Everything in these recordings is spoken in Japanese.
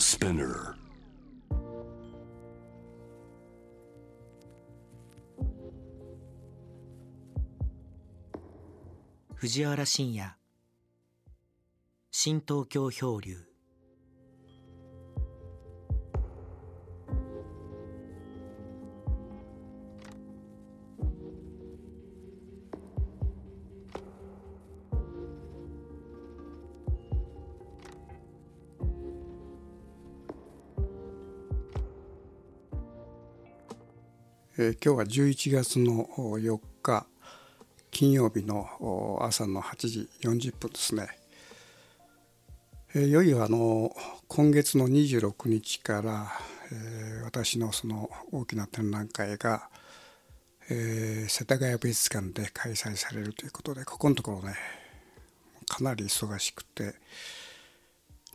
Spinner. 藤原信也新東京漂流え今日は11月の4日金曜日の朝の8時40分ですね。えーいよいよあの今月の26日から、え私のその大きな展覧会が、え世田谷美術館で開催されるということでここのところねかなり忙しくて、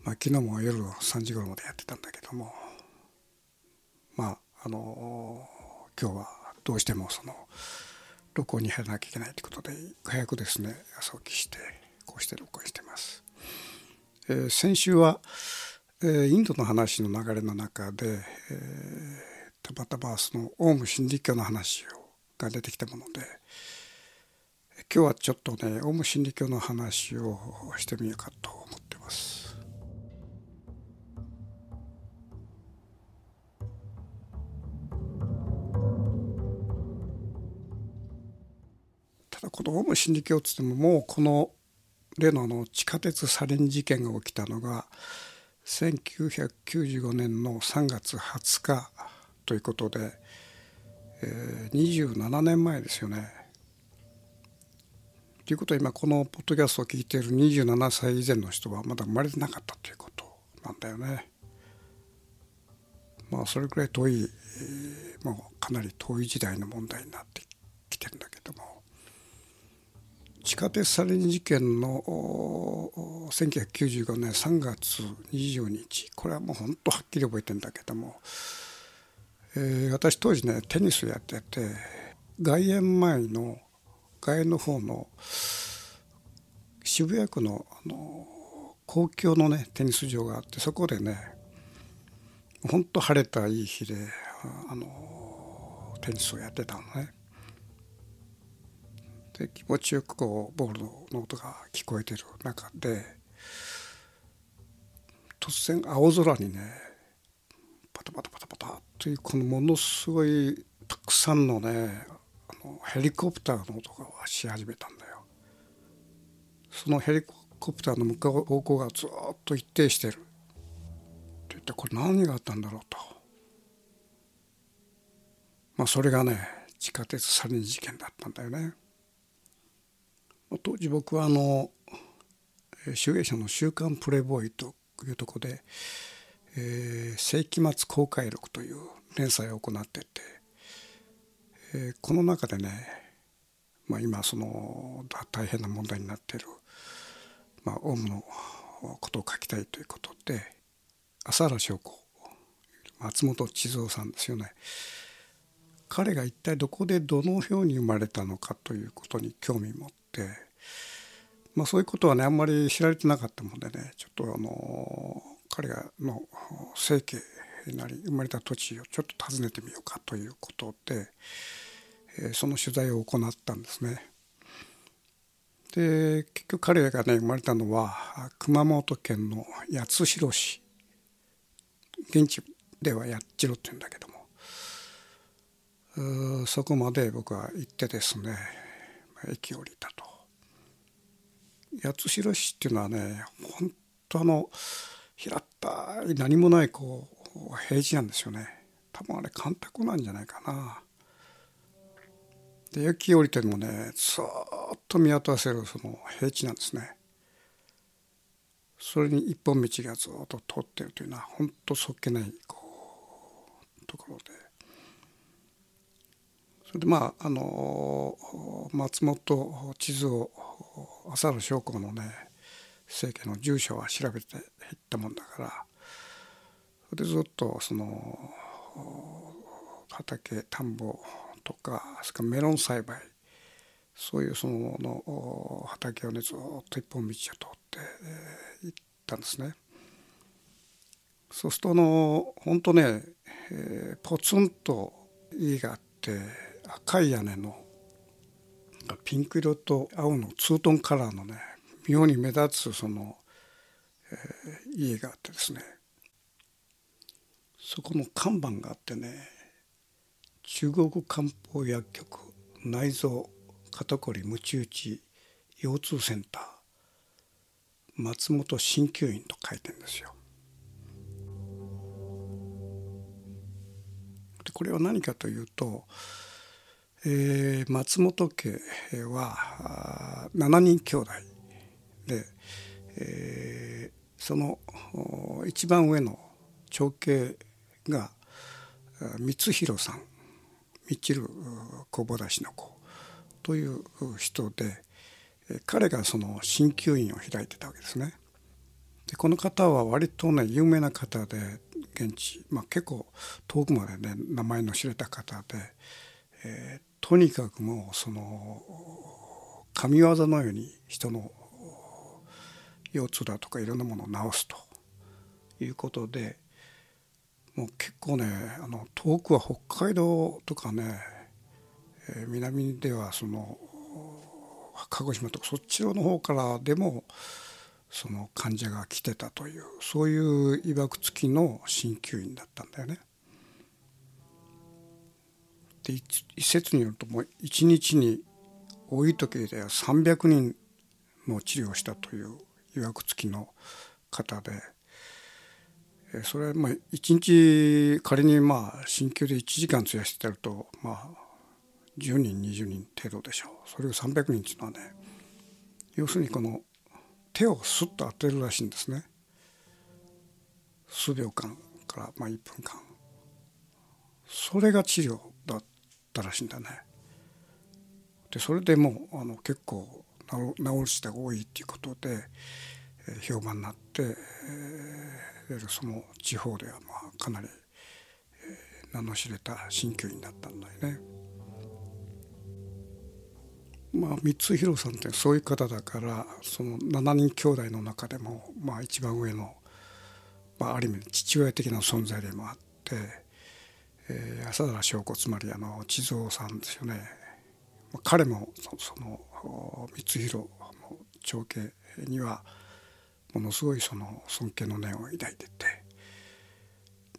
まあ、昨日も夜3時頃までやってたんだけどもまああの今日はどうしてもその録音に入らなきゃいけないということで早くですね朝起きしてこうして録音してます。えー先週は、えーインドの話の流れの中で、えーたまたまそのオウム真理教の話をが出てきたもので今日はちょっとねオウム真理教の話をしてみようかとただこのオウム真理教っつってももうこの例のあの地下鉄サリン事件が起きたのが1995年の3月20日ということで、えー27年前ですよね。ということは今このポッドキャストを聞いている27歳以前の人はまだ生まれてなかったということなんだよね。まあそれくらい遠い、えーもうかなり遠い時代の問題になってきてるんだけども地下鉄サリン事件の1995年3月20日これはもう本当はっきり覚えてるんだけども、えー私当時ねテニスやってて外苑前の外苑の方の渋谷区のあの公共のねテニス場があってそこでね本当晴れたいい日であのテニスをやってたのね。で気持ちよくこうボールの音が聞こえてる中で突然青空にねパタパタパタパタというこのものすごいたくさんのねあのヘリコプターの音がし始めたんだよ。そのヘリコプターの向かう方向がずっと一定してる。って言ってこれ何があったんだろうと。まあそれがね地下鉄サリン事件だったんだよね。当時僕はあのえー集英社の「週刊プレイボーイ」というところで「えー世紀末公開録」という連載を行ってて、えーこの中でね、まあ、今その大変な問題になっている、まあ、オウムのことを書きたいということで浅原翔子松本千蔵さんですよね。彼が一体どこでどのように生まれたのかということに興味を持って、まあ、そういうことはねあんまり知られてなかったもんでねちょっとあの彼がの生家なり生まれた土地をちょっと訪ねてみようかということで、えーその取材を行ったんですね。で結局彼がね生まれたのは熊本県の八代市現地では八代って言うんだけどもそこまで僕は行ってですね駅降りたと。八代市っていうのはね本当あの平ったい何もないこう平地なんですよね。多分あれ干拓なんじゃないかな。で駅降りてもねずっと見渡せるその平地なんですね。それに一本道がずっと通ってるというのは本当そっけないこうところで。でまああの松本地図を浅野翔子のね政家の住所は調べていったもんだからそれでずっとその畑田んぼとかそれからメロン栽培そういうそのの畑をねずっと一本道を通って、えー行ったんですね。そうするとあの本当ね、えー、ポツンと家があって赤い屋根のピンク色と青のツートンカラーのね妙に目立つその、えー、家があってですねそこの看板があってね中国漢方薬局内臓肩こりムチ打ち腰痛センター松本鍼灸院と書いてんですよ。でこれは何かというと、えー、松本家は7人兄弟で、えー、その一番上の長兄が光弘さんみちる小ぼしの子という人で彼がその鍼灸院を開いてたわけですね。でこの方は割とね有名な方で現地、まあ、結構遠くまでね名前の知れた方で、えー、とにかくもうその神業のように人の腰痛だとかいろんなものを治すということでもう結構ねあの遠くは北海道とかね、え、南ではその鹿児島とかそっちの方からでもその患者が来てたというそういういわくつきの鍼灸院だったんだよね。で一説によるともう一日に多い時では300人の治療したといういわくつきの方でそれまあ一日仮にまあ鍼灸で1時間費やしてるとまあ10人20人程度でしょう。それを300人っていうのはね要するにこの手をスッと当てるらしいんですね。数秒間からまあ1分間。それが治療。ったらしいんだねでそれでもうあの結構治る人が多いっていうことで、えー、評判になって、えー、その地方ではまあかなり、えー、名の知れた鍼灸院だったんだよね。まあ、光弘さんってそういう方だからその7人兄弟の中でも、まあ、一番上の、まあ、ある意味父親的な存在でもあって、えー、浅田翔子つまりあの地蔵さんですよね、彼もその光弘の長兄にはものすごいその尊敬の念を抱いてて。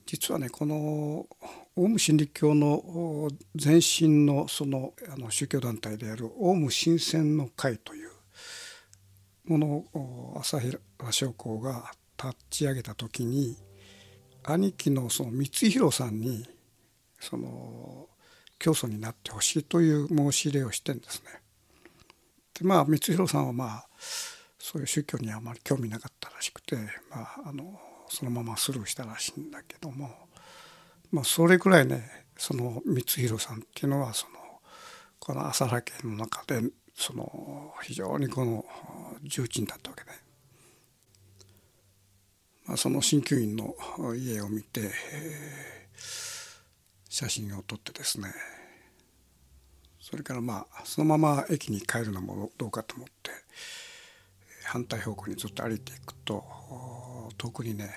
実はねこのオウム真理教の前身のそのあの宗教団体であるオウム新鮮の会というものを朝平将校が立ち上げた時に兄貴のその光弘さんにその教祖になってほしいという申し入れをしてんですね。でまあ光弘さんはまあそういう宗教にはあまり興味なかったらしくて、まあ、あのそのままスルーしたらしいんだけども。まあ、それくらいねその光弘さんっていうのはそのこの浅原家の中でその非常にこの重鎮だったわけで、まあ、その鍼灸院の家を見て、えー、写真を撮ってですねそれからまあそのまま駅に帰るのもどうかと思って反対方向にずっと歩いていくと遠くにね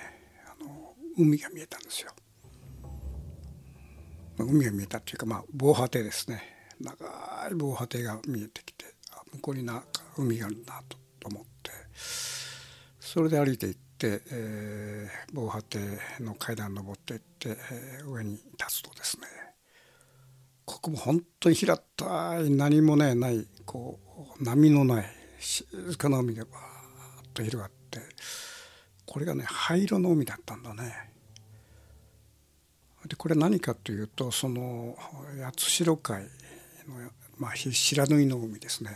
あの海が見えたんですよ。海が見えたっていうか、まあ、防波堤ですね長い防波堤が見えてきて向こうになんか海があるなと思ってそれで歩いて行って、えー、防波堤の階段登っていって、えー、上に立つとですねここも本当に平たい何もねないこう波のない静かな海がバーッと広がってこれがね灰色の海だったんだね。でこれ何かというとその八代海の、まあ、白縫いの海ですね。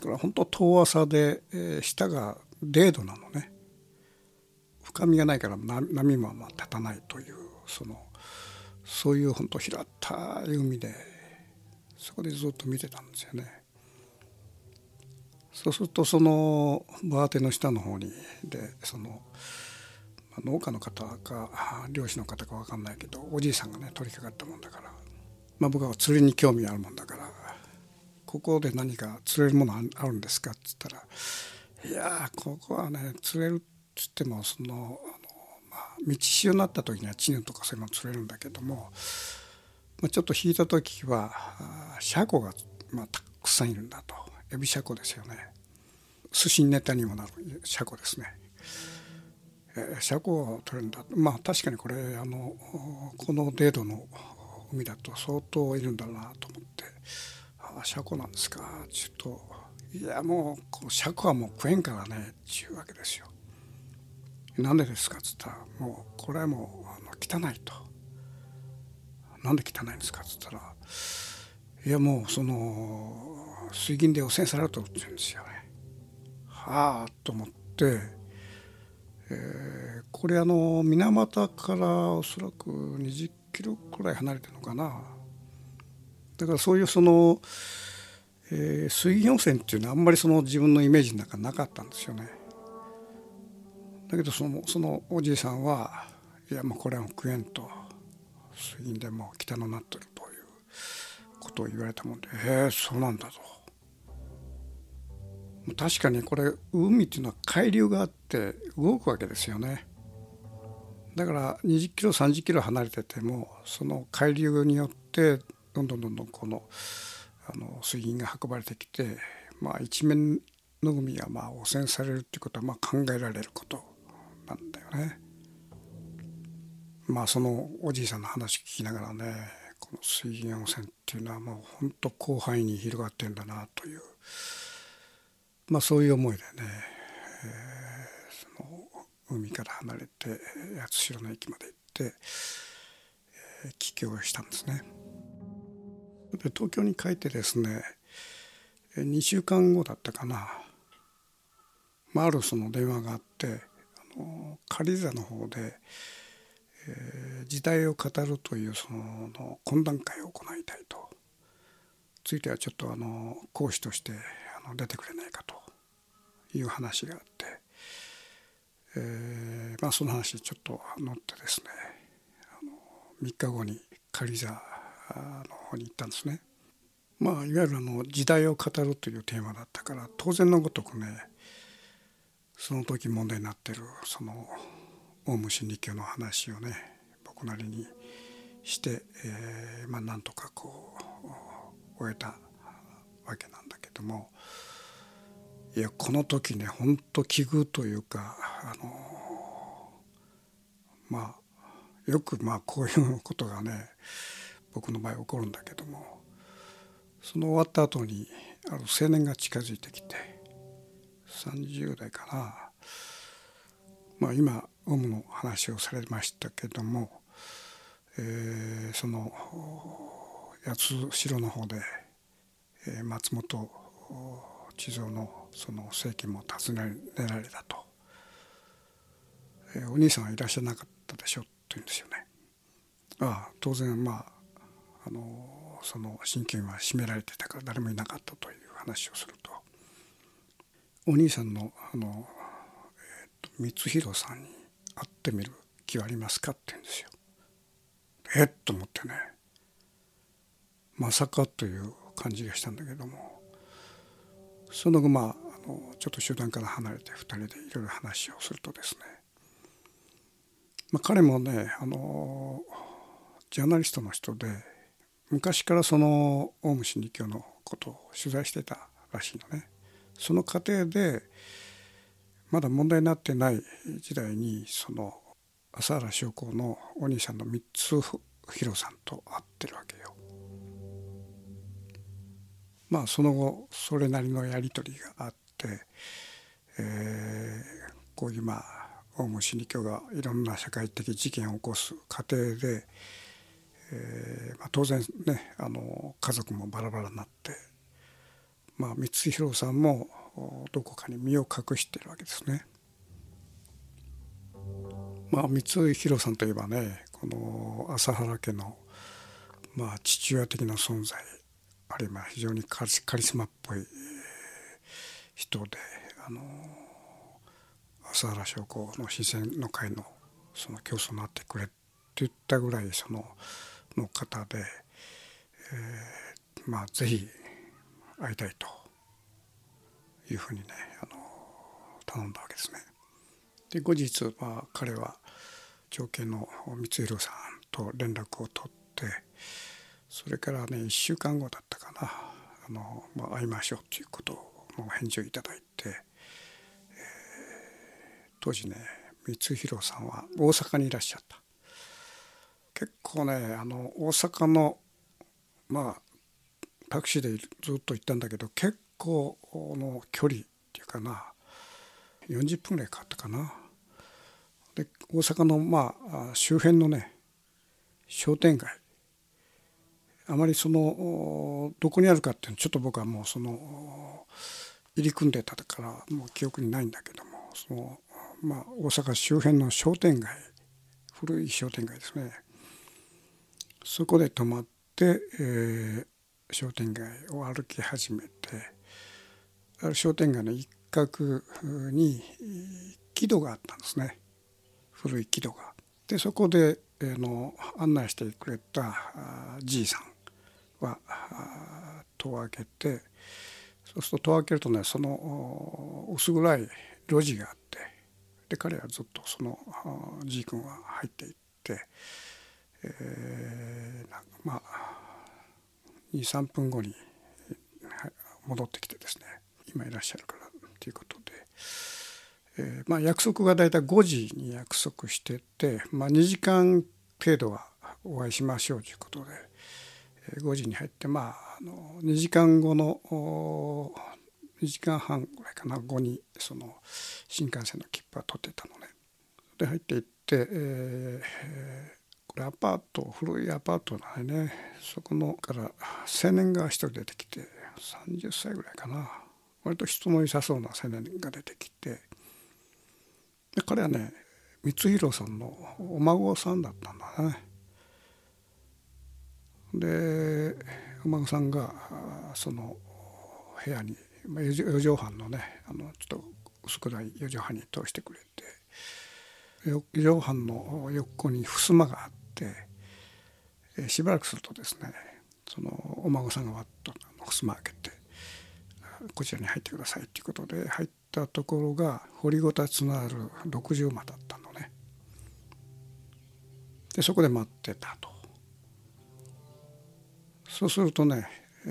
これは本当遠浅で、えー、下が0度なのね。深みがないから波もま立たないというそのそういう本当平たい海でそこでずっと見てたんですよね。そうするとそのバーテの下の方にでその農家の方か漁師の方か分かんないけどおじいさんがね取り掛かったもんだから、まあ、僕は釣りに興味あるもんだからここで何か釣れるものあるんですかっつったら「いやここはね釣れるっつってもそのあの、まあ道潮になった時にはチヌとかそういうの釣れるんだけども、まあ、ちょっと引いた時はシャコが、まあ、たくさんいるんだと。エビシャコですよね。寿司ネタにもなるシャコですね。えー、シャコを取れるんだまあ確かにこれあのこの程度の海だと相当いるんだなと思って「ああシャコなんですか」ちょっといやもうシャコはもう食えんからねっていうわけですよ。なんでですか？っつったらもうこれはもうあの汚いと。なんで汚いんですか？っつったらいやもうその水銀で汚染されると言うんですよね。はあと思って、えー、これあの水俣からおそらく20キロくらい離れてるのかな。だからそういうその、えー、水銀汚染っていうのはあんまりその自分のイメージの中なかったんですよね。だけどそのそのおじいさんはいやもうこれは食えんと水銀でも汚くなってるということを言われたもんでへえそうなんだと。確かにこれ海っていうのは海流があって動くわけですよね。だから20キロ30キロ離れててもその海流によってどんどんどんどんこのあの水銀が運ばれてきて、まあ、一面の海がまあ汚染されるっていうことはまあ考えられることなんだよね。まあそのおじいさんの話聞きながらねこの水銀温泉っていうのはもう本当広範囲に広がってんだなというまあそういう思いでね、えー、その海から離れて八代の駅まで行って、えー、帰郷したんですね。で東京に帰ってですね2週間後だったかな、まあ、あるその電話があって軽井沢の方で、えー、時代を語るというその懇談会を行いたいと。ついてはちょっとあの講師としてあの出てくれないかと。いう話があって、えー、まあその話ちょっと乗ってですねあの3日後に軽井沢の方に行ったんですね。まあ、いわゆるあの時代を語るというテーマだったから当然のごとくねその時問題になってるそのオウム真理教の話をね僕なりにして、えー、まあなんとかこう終えたわけなんだけどもいやこの時ね本当奇遇というかあのまあよくまあこういうことがね僕の場合起こるんだけどもその終わった後にある青年が近づいてきて30代かな、まあ、今オウムの話をされましたけども、えー、その八代の方で、えー、松本地蔵のその政権も訪ねられたと、えー、お兄さんはいらっしゃらなかったでしょうと言うんですよね。ああ当然まああのその親権は閉められてたから誰もいなかったという話をするとお兄さんのあの、えー、と光弘さんに会ってみる気はありますか?」って言うんですよ。えっ？と思ってねまさかという感じがしたんだけどもその後まああのちょっと集団から離れて2人でいろいろ話をするとですね、まあ、彼もねあのジャーナリストの人で昔からそのオウム真理教のことを取材してたらしいのね。その過程でまだ問題になってない時代にその朝原将校のお兄さんの三つ弘さんと会ってるわけよ。まあその後それなりのやり取りがあって、えー、こういうまあオウム真理教がいろんな社会的事件を起こす過程で、えーまあ、当然ねあの家族もバラバラになってまあ、光弘さんもどこかに身を隠しているわけですね。まあ、光弘さんといえばねこの朝原家の、まあ、父親的な存在あるいは非常にカリスマっぽい人であの朝原将校の視線の会のその教祖になってくれって言ったぐらいそのの方で、えー、まあ是非会いたいというふうにねあの頼んだわけですね。で後日、まあ、彼は長兄の光弘さんと連絡を取ってそれからね1週間後だったかなあの、まあ、会いましょうということの返事をいただいて、えー、当時ね光弘さんは大阪にいらっしゃった結構ねあの大阪のまあタクシーでずっと行ったんだけど結構の距離っていうかな40分ぐらいかかったかな。で大阪のまあ周辺のね商店街あまりそのどこにあるかっていうのちょっと僕はもうその入り組んでたからもう記憶にないんだけどもそのまあ大阪周辺の商店街古い商店街ですねそこで泊まって、えー、商店街を歩き始めてある商店街の一角に木戸があったんですね古い木戸が。でそこで、えー、の案内してくれたじいさんは戸を開けてそうすると戸を開けるとねその薄暗い路地があってで彼はずっとそのじい君は入っていって、えー、まあ23分後に戻ってきてですね今いらっしゃるからということで、えー、まあ、約束が大体5時に約束してて、まあ、2時間程度はお会いしましょうということで、え5時に入ってまああの2時間後の2時間半ぐらいかな後にその新幹線の切符は取ってたのね。で入っていって、えーアパート古いアパートなんでねそこのから青年が一人出てきて30歳ぐらいかな割と人の良さそうな青年が出てきてで彼はね光弘さんのお孫さんだったんだね。でお孫さんがその部屋に4畳半のねあのちょっと薄暗い4畳半に通してくれて4畳半の横に襖があっててしばらくするとですねそのお孫さんがわっと襖開けてこちらに入ってくださいっていうことで入ったところが掘りごたつのある六畳間だったのね。でそこで待ってたと。そうするとね、え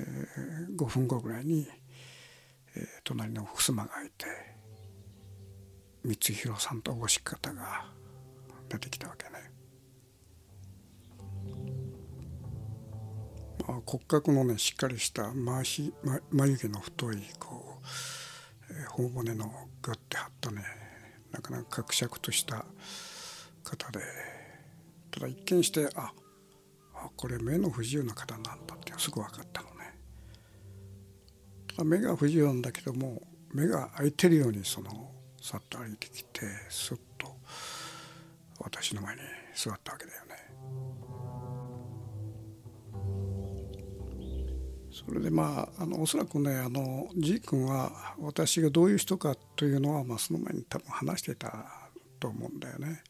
ー、5分後ぐらいに、えー、隣の襖が開いて光弘さんとおごし方が出てきたわけね。骨格のねしっかりした眉眉毛の太いこう、えー、頬骨のグッて張ったねなかなか格尺とした方でただ一見してああこれ目の不自由な方なんだってすぐ分かったのね。ただ目が不自由なんだけども目が開いてるようにそのさっと歩いてきてスッと私の前に座ったわけだよね。それでまああのおそらくねあの G 君は私がどういう人かというのは、まあ、その前に多分話していたと思うんだよね。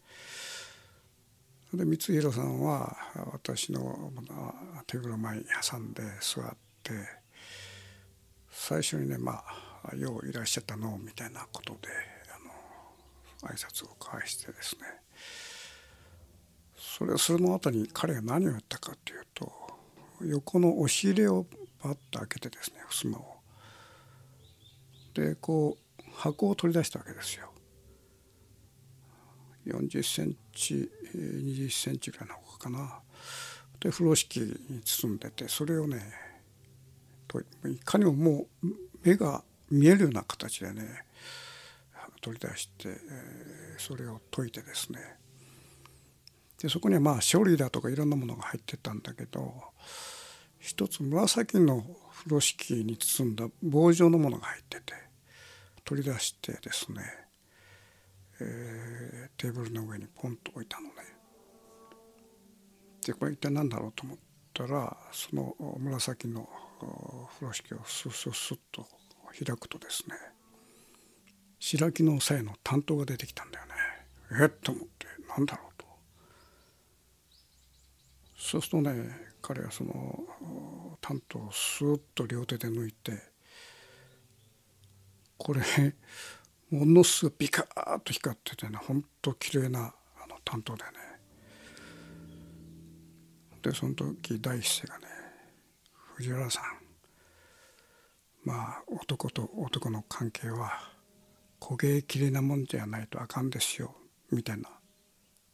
で光弘さんは私の手車前に挟んで座って最初にねまあ「よういらっしゃったの」みたいなことであの挨拶を交わしてですねそれそれの後に彼が何をやったかというと横の押し入れをパッと開けてですね襖を。でこう箱を取り出したわけですよ。40センチ20センチぐらいの箱かな。で風呂敷に包んでてそれをねといかにももう目が見えるような形でね取り出して、え、それを解いてですね。でそこにはまあ処理だとかいろんなものが入ってたんだけど一つ紫の風呂敷に包んだ棒状のものが入ってて取り出してですね、えー、テーブルの上にポンと置いたのね。でこれ一体何だろうと思ったらその紫の風呂敷をスッスッスッと開くとですね白木の際の担当が出てきたんだよね。えっと思って何だろうと。そうするとね彼はその担当をスーッと両手で抜いてこれものすごいピカーッと光っててねほんと綺麗なあの担当でねでその時第一声がね「藤原さんまあ男と男の関係は焦げきれなもんじゃないとあかんですよ」みたいな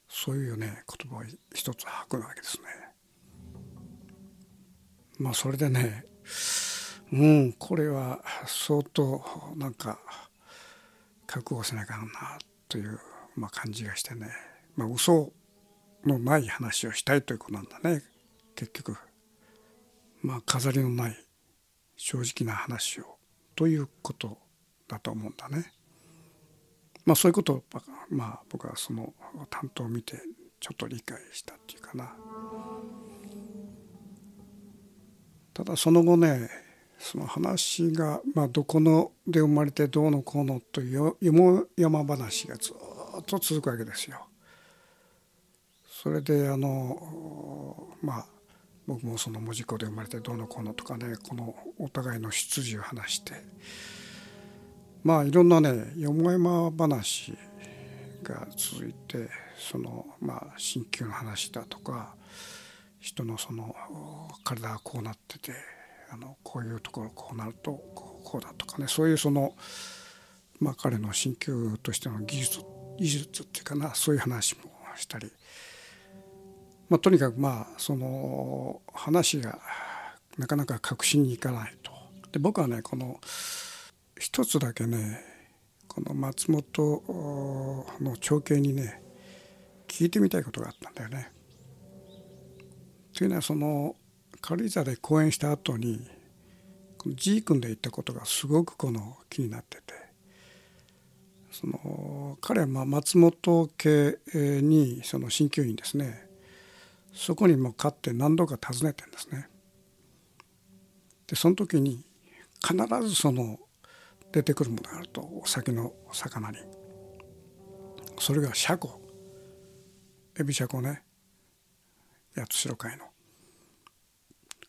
そういうね言葉を一つ吐くわけですね。まあそれでねうんこれは相当なんか覚悟せなあかんなという、まあ、感じがしてね、まあ、嘘のない話をしたいということなんだね結局まあ飾りのない正直な話をということだと思うんだね。まあそういうことをまあ僕はその担当を見てちょっと理解したっていうかな。ただその後ねその話が、まあ、どこので生まれてどうのこうのというよも山話がずっと続くわけですよ。それであのまあ僕もその文字工で生まれてどうのこうのとかねこのお互いの出自を話してまあいろんなねよもやま話が続いてそのまあ鍼灸の話だとか人のその体がこうなっててあのこういうところこうなるとこうだとかねそういうそのまあ彼の鍼灸としての技術技術っていうかなそういう話もしたり、まあ、とにかくまあその話がなかなか確信にいかないと。で僕はねこの一つだけねこの松本の長兄にね聞いてみたいことがあったんだよね。というのはその軽井沢で講演した後にこの G 君で言ったことがすごくこの気になっててその彼はま松本家にその鍼灸院ですね。そこにも勝って何度か訪ねてんですね。でその時に必ずその出てくるものがあるとお酒の魚に。それがシャコエビシャコね。八代海の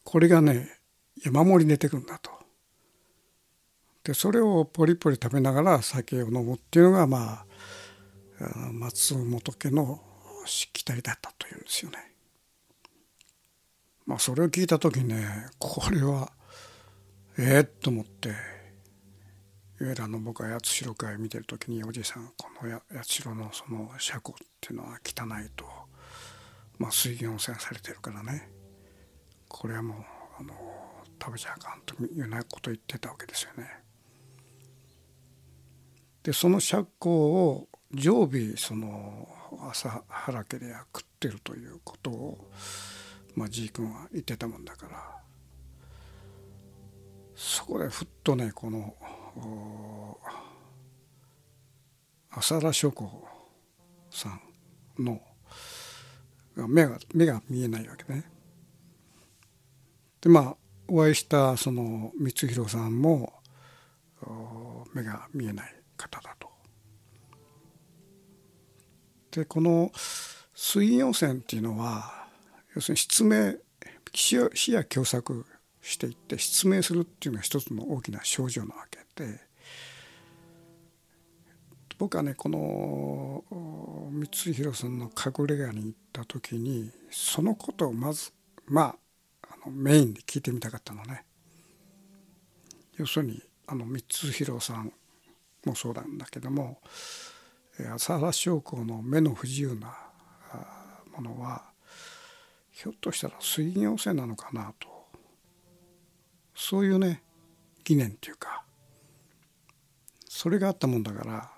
これがね山盛り出てくるんだとでそれをポリポリ食べながら酒を飲むっていうのがまあ松本家のしきたりだったというんですよね。まあそれを聞いた時ねこれはええー、と思っていわゆるあの僕は八代会見てる時におじいさんこの八代のその車庫っていうのは汚いと、まあ、水源汚染されてるからねこれはもうあの食べちゃあかんというようなことを言ってたわけですよね。でその釈光を常備その朝原家では食ってるということを、まあ、じい君は言ってたもんだからそこでふっとねこの浅田諸子さんの目が目が見えないわけね。でまあお会いしたその光弘さんも目が見えない方だと。でこの水溶泉っていうのは要するに失明視野狭窄していって失明するっていうのが一つの大きな症状なわけで僕はねこの光弘さんの隠れ家に行った時にそのことをまずまああのメインで聞いてみたかったのね。要するにあの光弘さんもそうなんだけども浅原将校の目の不自由なものはひょっとしたら水溶性なのかなとそういうね疑念っていうかそれがあったもんだから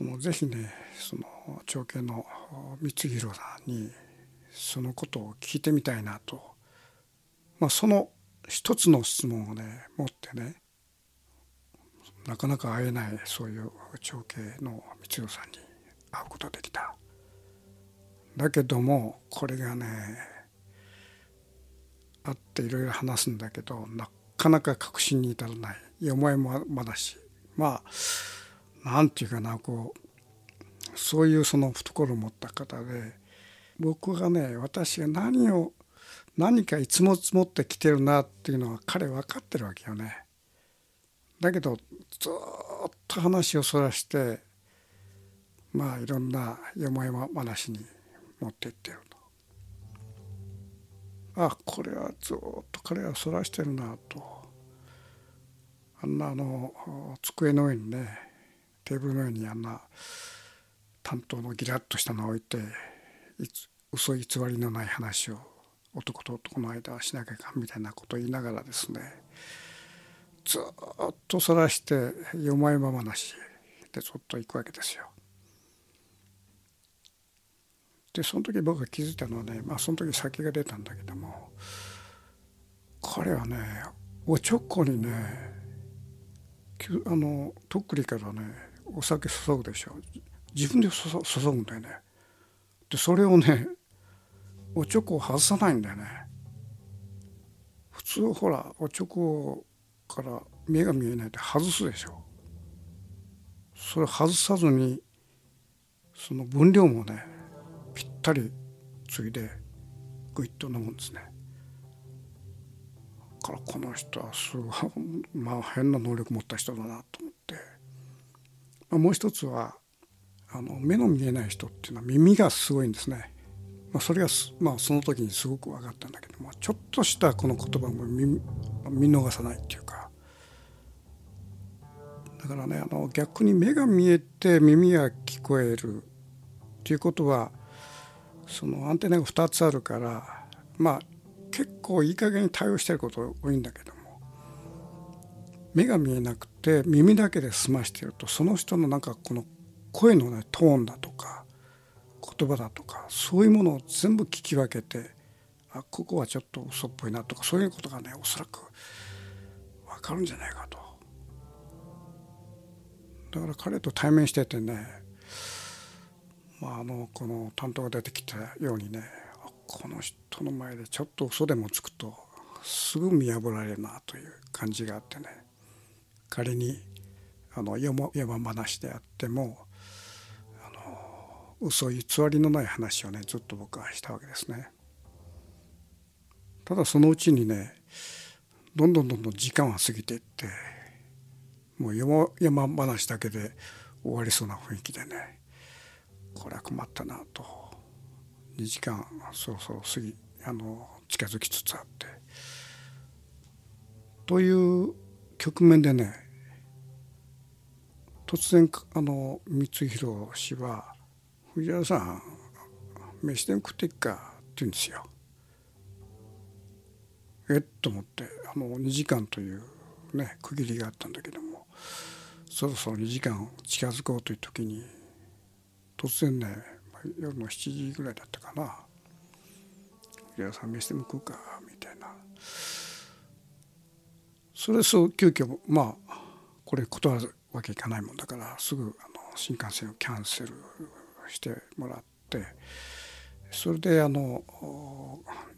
そのぜひねその長兄の光弘さんにそのことを聞いてみたいなと、まあ、その一つの質問をね持ってねなかなか会えないそういう長兄の光弘さんに会うことができた。だけどもこれがね会っていろいろ話すんだけどなかなか確信に至らない。よもまだし。まあなんていうかなこうそういうその懐を持った方で僕がね私が何を何かいつも積もってきてるなっていうのは彼分かってるわけよね。だけどずっと話をそらしてまあいろんなよもやま話に持っていってるとあこれはずっと彼はそらしてるなとあんなあの机の上にねテーブルの上にあんな担当のギラッとしたのを置いて嘘偽りのない話を男と男の間はしなきゃいかんみたいなことを言いながらですねずっとそらしてよまよま話でずっと行くわけですよ。でその時僕が気づいたのはねまあその時酒が出たんだけども彼はねおちょこにねあのとっくりからねお酒注ぐでしょ。自分で注ぐんだよね。でそれをねおちょこを外さないんだよね。普通ほらおちょこから目が見えないで外すでしょ。それ外さずにその分量もねぴったりついでグイッと飲むんですね。からこの人はすごいまあ変な能力持った人だなと思って、まあ、もう一つはあの目の見えない人っていうのは耳がすごいんですね。まあ、それが、まあ、その時にすごく分かったんだけどもちょっとしたこの言葉も見逃さないっていうかだからねあの逆に目が見えて耳が聞こえるっていうことはそのアンテナが2つあるからまあ結構いい加減に対応してること多いんだけども目が見えなくて耳だけで済ましてるとその人のなんかこの声のねトーンだとか言葉だとかそういうものを全部聞き分けてあここはちょっと嘘っぽいなとかそういうことがねおそらく分かるんじゃないかと。だから彼と対面しててね、まあ、あのこの担当が出てきたようにねこの人の前でちょっと嘘でもつくとすぐ見破られるなという感じがあってね仮にあの山話であってもあの嘘偽りのない話をねずっと僕はしたわけですね。ただそのうちにねどんどんどんどん時間は過ぎていってもう山山話だけで終わりそうな雰囲気でねこれは困ったなと2時間そろそろ過ぎあの近づきつつあってという局面でね突然あの光弘氏は藤原さん飯でも食っていくか」って言うんですよ。えっと思ってあの2時間というね区切りがあったんだけどもそろそろ2時間近づこうという時に突然ね夜の7時ぐらいだったかな「藤原さん飯でも食うか」みたいなそれそう急遽まあこれ断るわけいかないもんだからすぐあの新幹線をキャンセルしてもらってそれであの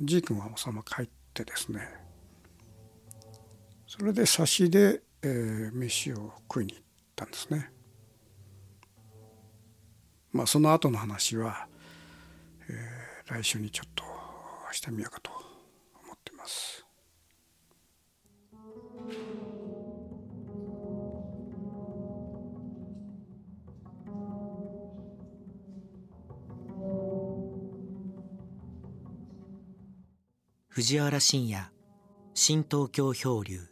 じい君はそのまま帰ってですねそれで差しで、えー、飯を食いに行ったんですね。まあその後の話は、えー、来週にちょっとしてみようかと思ってます。藤原信也新東京漂流。